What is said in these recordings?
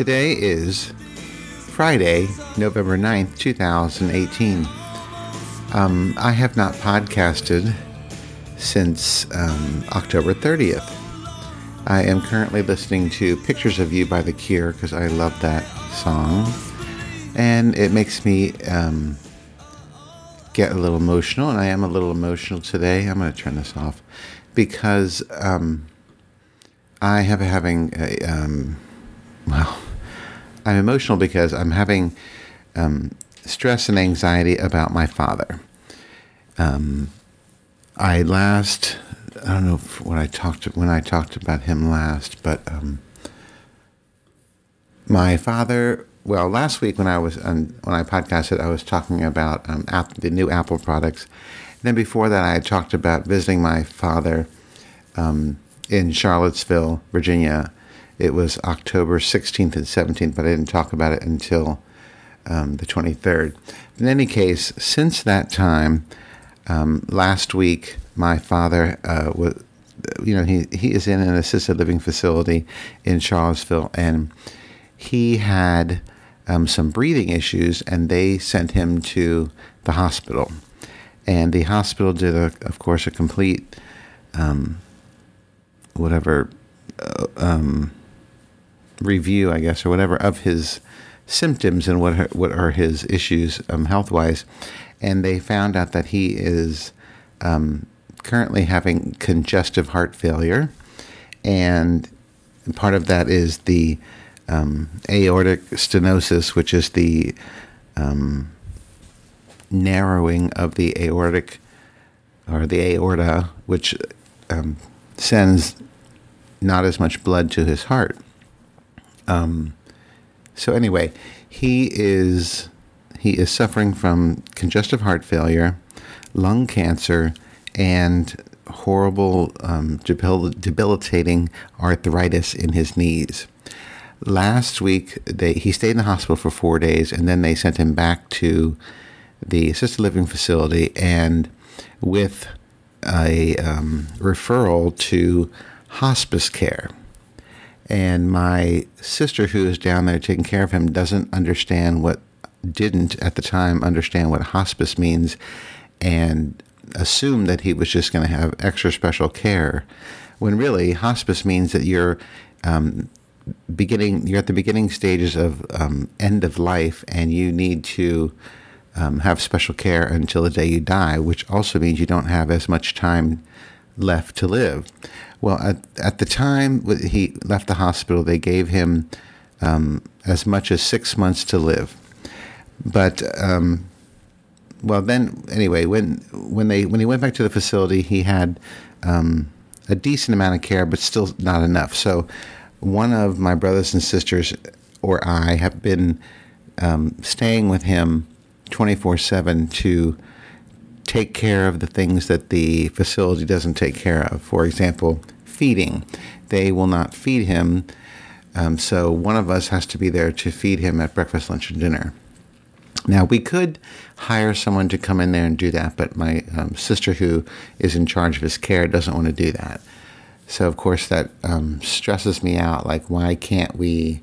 Today is Friday, November 9th, 2018. Um, I have not podcasted since um, October 30th. I am currently listening to Pictures of You by The Cure because I love that song. And it makes me um, get a little emotional, and I am a little emotional today. I'm going to turn this off because um, I have having a, um, well, I'm emotional because I'm having um, stress and anxiety about my father. Um, I last, I don't know when I talked when I talked about him last, but um, my father. Well, last week when I was on, when I podcasted, I was talking about um, Apple, the new Apple products. And then before that, I had talked about visiting my father um, in Charlottesville, Virginia, it was October 16th and 17th, but I didn't talk about it until um, the 23rd. In any case, since that time, um, last week, my father uh, was, you know, he, he is in an assisted living facility in Charlottesville, and he had um, some breathing issues, and they sent him to the hospital. And the hospital did, a, of course, a complete, um, whatever, uh, um, review, I guess, or whatever, of his symptoms and what are, what are his issues um, health wise, and they found out that he is um, currently having congestive heart failure, and part of that is the um, aortic stenosis, which is the um, narrowing of the aortic or the aorta, which um, sends not as much blood to his heart. Um, so anyway, he is he is suffering from congestive heart failure, lung cancer, and horrible um, debil- debilitating arthritis in his knees. Last week, they, he stayed in the hospital for four days, and then they sent him back to the assisted living facility, and with a um, referral to hospice care. And my sister, who is down there taking care of him, doesn't understand what, didn't at the time understand what hospice means and assumed that he was just going to have extra special care. When really, hospice means that you're um, beginning, you're at the beginning stages of um, end of life and you need to um, have special care until the day you die, which also means you don't have as much time left to live. Well, at, at the time he left the hospital, they gave him um, as much as six months to live. But um, well, then anyway, when when they when he went back to the facility, he had um, a decent amount of care, but still not enough. So one of my brothers and sisters or I have been um, staying with him twenty four seven to take care of the things that the facility doesn't take care of. For example, feeding. They will not feed him, um, so one of us has to be there to feed him at breakfast, lunch, and dinner. Now, we could hire someone to come in there and do that, but my um, sister, who is in charge of his care, doesn't want to do that. So, of course, that um, stresses me out. Like, why can't we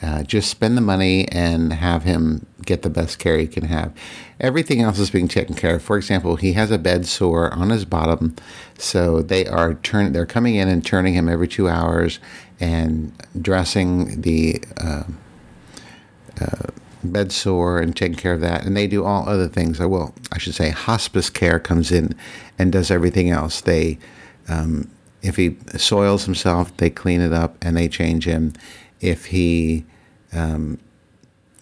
uh, just spend the money and have him get the best care he can have. Everything else is being taken care of. For example, he has a bed sore on his bottom, so they are turn they're coming in and turning him every two hours and dressing the uh, uh, bed sore and taking care of that. And they do all other things. Well, I should say hospice care comes in and does everything else. They um, if he soils himself, they clean it up and they change him if he um,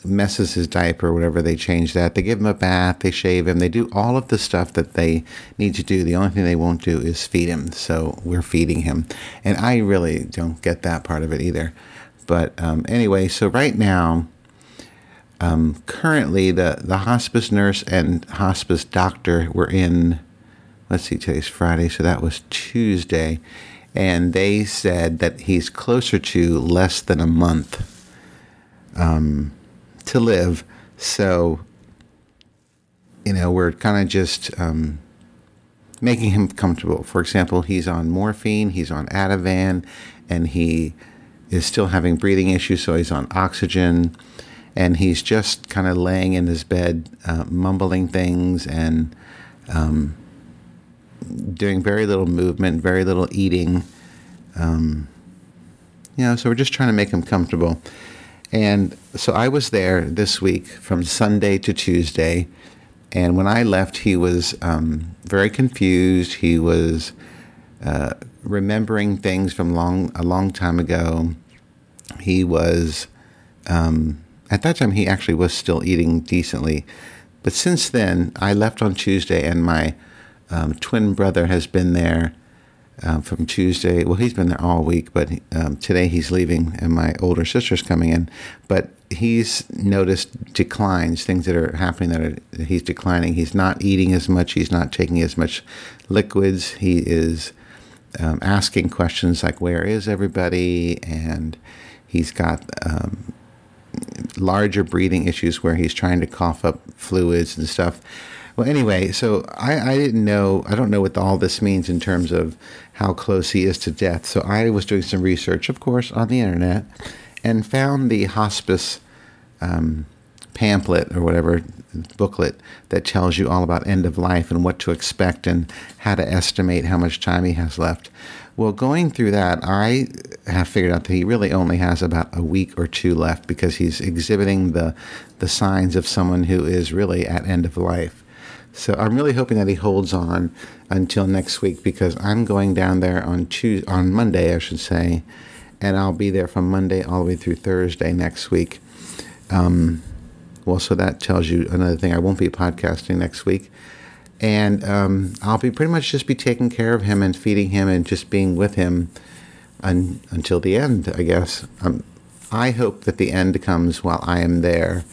messes his diaper or whatever, they change that. They give him a bath, they shave him, they do all of the stuff that they need to do. The only thing they won't do is feed him. So we're feeding him. And I really don't get that part of it either. But um, anyway, so right now, um, currently the, the hospice nurse and hospice doctor were in, let's see, today's Friday, so that was Tuesday and they said that he's closer to less than a month um, to live. So, you know, we're kind of just um, making him comfortable. For example, he's on morphine, he's on Ativan, and he is still having breathing issues, so he's on oxygen, and he's just kind of laying in his bed, uh, mumbling things and um, doing very little movement, very little eating. Um, you know, so we're just trying to make him comfortable. And so I was there this week from Sunday to Tuesday. And when I left, he was um, very confused. He was uh, remembering things from long a long time ago. He was um, at that time he actually was still eating decently, but since then I left on Tuesday, and my um, twin brother has been there um, from Tuesday. Well, he's been there all week, but um, today he's leaving, and my older sister's coming in. But he's noticed declines, things that are happening that, are, that he's declining. He's not eating as much. He's not taking as much liquids. He is um, asking questions like, "Where is everybody?" and he's got um, larger breathing issues where he's trying to cough up fluids and stuff. Well, anyway, so I, I didn't know, I don't know what all this means in terms of how close he is to death. So I was doing some research, of course, on the internet and found the hospice um, pamphlet or whatever booklet that tells you all about end of life and what to expect and how to estimate how much time he has left. Well, going through that, I have figured out that he really only has about a week or two left because he's exhibiting the the signs of someone who is really at end of life. So I'm really hoping that he holds on until next week because I'm going down there on Tuesday, on Monday, I should say, and I'll be there from Monday all the way through Thursday next week. Um, well, so that tells you another thing. I won't be podcasting next week, and um, I'll be pretty much just be taking care of him and feeding him and just being with him un- until the end. I guess. Um, I hope that the end comes while I am there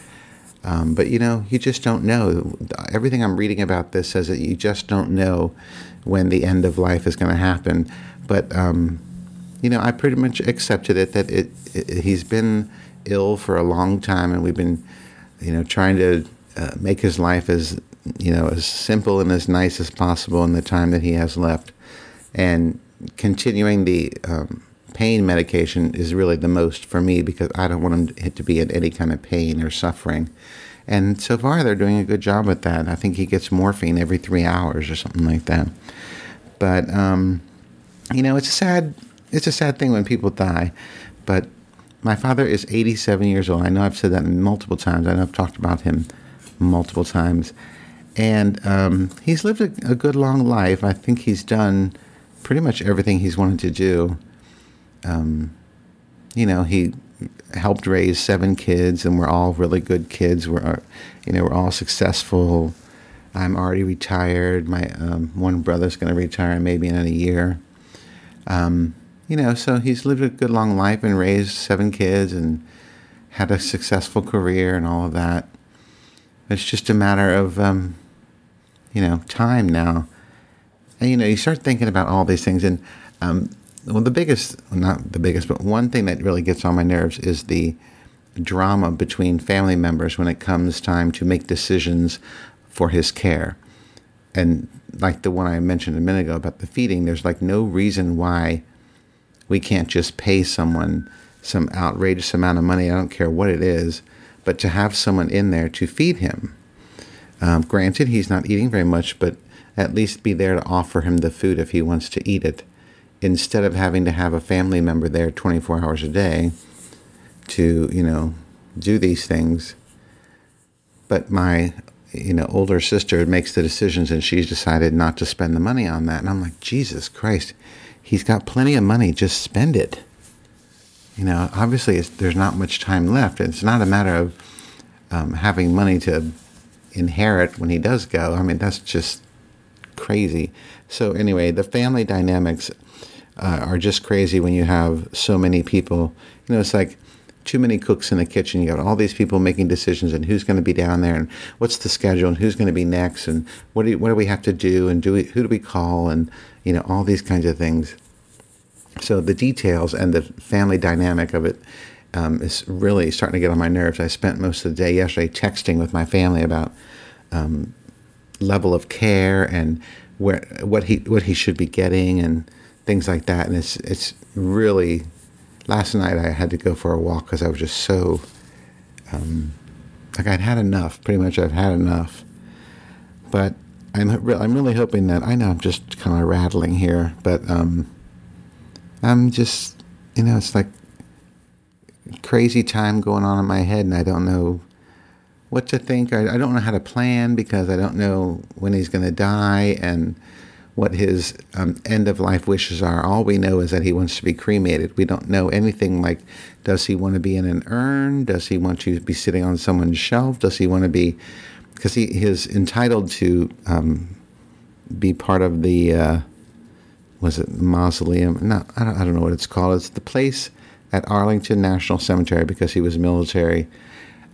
um, but you know, you just don't know. Everything I'm reading about this says that you just don't know when the end of life is going to happen. But um, you know, I pretty much accepted it that it, it, he's been ill for a long time, and we've been, you know, trying to uh, make his life as you know as simple and as nice as possible in the time that he has left, and continuing the um, pain medication is really the most for me because I don't want him to be in any kind of pain or suffering. And so far, they're doing a good job with that. I think he gets morphine every three hours or something like that. But um, you know, it's a sad it's a sad thing when people die. But my father is 87 years old. I know I've said that multiple times. I know I've talked about him multiple times, and um, he's lived a, a good long life. I think he's done pretty much everything he's wanted to do um, you know, he helped raise seven kids, and we're all really good kids. We're, uh, you know, we're all successful. I'm already retired. My um, one brother's going to retire maybe in a year. Um, you know, so he's lived a good long life and raised seven kids and had a successful career and all of that. It's just a matter of, um, you know, time now. And you know, you start thinking about all these things, and um, well, the biggest, not the biggest, but one thing that really gets on my nerves is the drama between family members when it comes time to make decisions for his care. And like the one I mentioned a minute ago about the feeding, there's like no reason why we can't just pay someone some outrageous amount of money. I don't care what it is, but to have someone in there to feed him. Um, granted, he's not eating very much, but at least be there to offer him the food if he wants to eat it instead of having to have a family member there 24 hours a day to, you know, do these things. But my, you know, older sister makes the decisions and she's decided not to spend the money on that. And I'm like, Jesus Christ, he's got plenty of money, just spend it. You know, obviously there's not much time left. It's not a matter of um, having money to inherit when he does go. I mean, that's just crazy. So, anyway, the family dynamics uh, are just crazy when you have so many people. You know, it's like too many cooks in the kitchen. You got all these people making decisions and who's going to be down there and what's the schedule and who's going to be next and what do you, what do we have to do and do we, who do we call and you know all these kinds of things. So the details and the family dynamic of it um, is really starting to get on my nerves. I spent most of the day yesterday texting with my family about um, level of care and where what he what he should be getting and things like that. And it's it's really last night I had to go for a walk because I was just so um, like I'd had enough. Pretty much, I've had enough. But I'm I'm really hoping that I know I'm just kind of rattling here, but um, I'm just you know it's like crazy time going on in my head, and I don't know what to think. I, I don't know how to plan because I don't know when he's going to die and what his um, end of life wishes are. All we know is that he wants to be cremated. We don't know anything like does he want to be in an urn? Does he want to be sitting on someone's shelf? Does he want to be because he is entitled to um, be part of the uh, was it mausoleum? No, I don't, I don't know what it's called. It's the place at Arlington National Cemetery because he was military,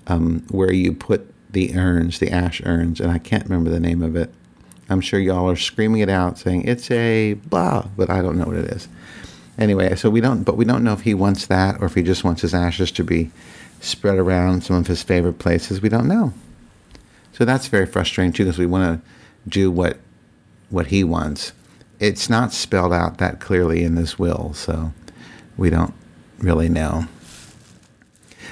um, where you put the urns, the ash urns, and I can't remember the name of it. I'm sure y'all are screaming it out, saying it's a blah, but I don't know what it is. Anyway, so we don't, but we don't know if he wants that or if he just wants his ashes to be spread around some of his favorite places. We don't know. So that's very frustrating too, because we want to do what what he wants. It's not spelled out that clearly in this will, so we don't really know.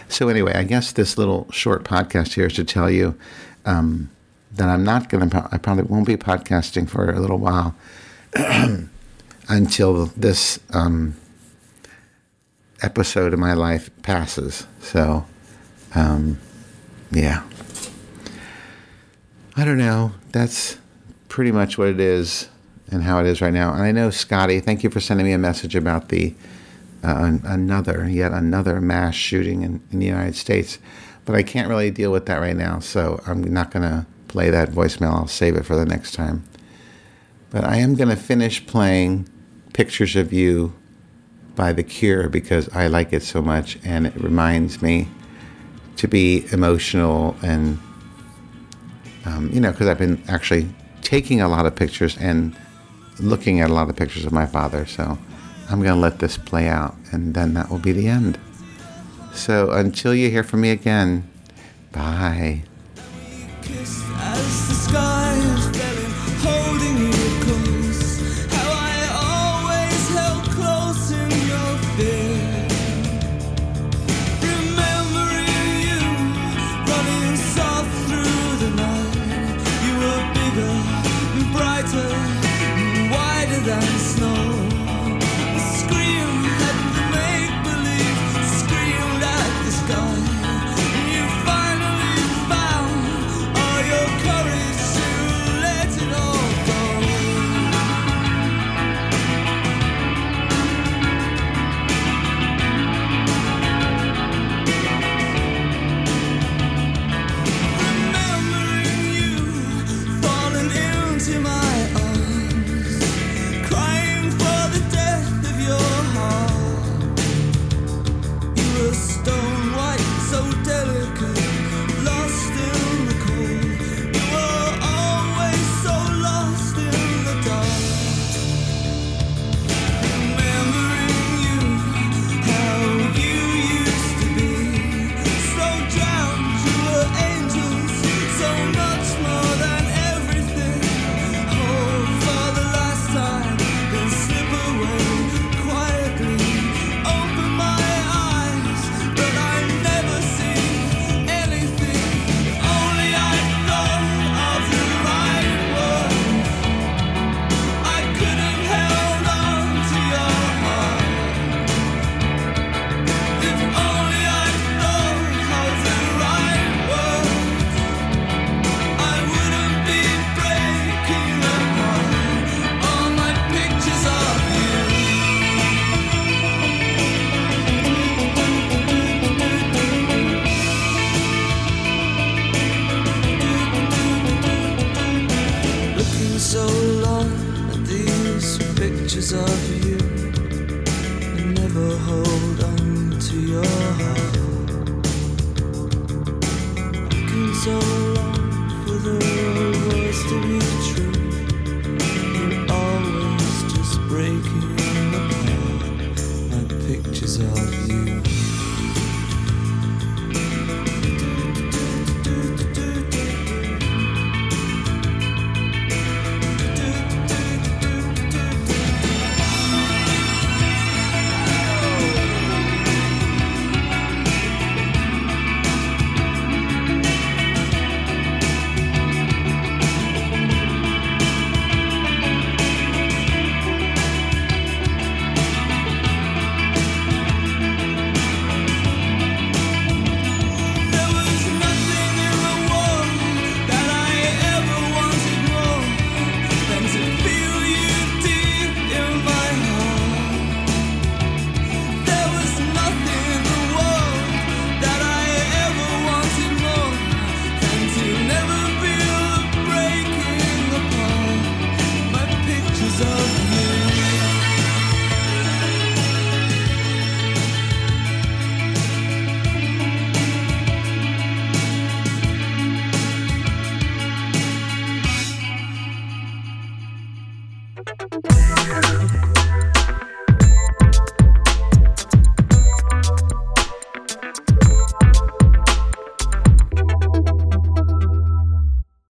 So anyway, I guess this little short podcast here is to tell you um, that I'm not going to. I probably won't be podcasting for a little while until this um, episode of my life passes. So, um, yeah. I don't know. That's pretty much what it is and how it is right now. And I know Scotty. Thank you for sending me a message about the uh, another, yet another mass shooting in, in the United States. But I can't really deal with that right now, so I'm not going to play that voicemail. I'll save it for the next time. But I am going to finish playing Pictures of You by The Cure because I like it so much and it reminds me to be emotional and um, you know, because I've been actually taking a lot of pictures and looking at a lot of pictures of my father. So I'm going to let this play out, and then that will be the end. So until you hear from me again, bye as the sky.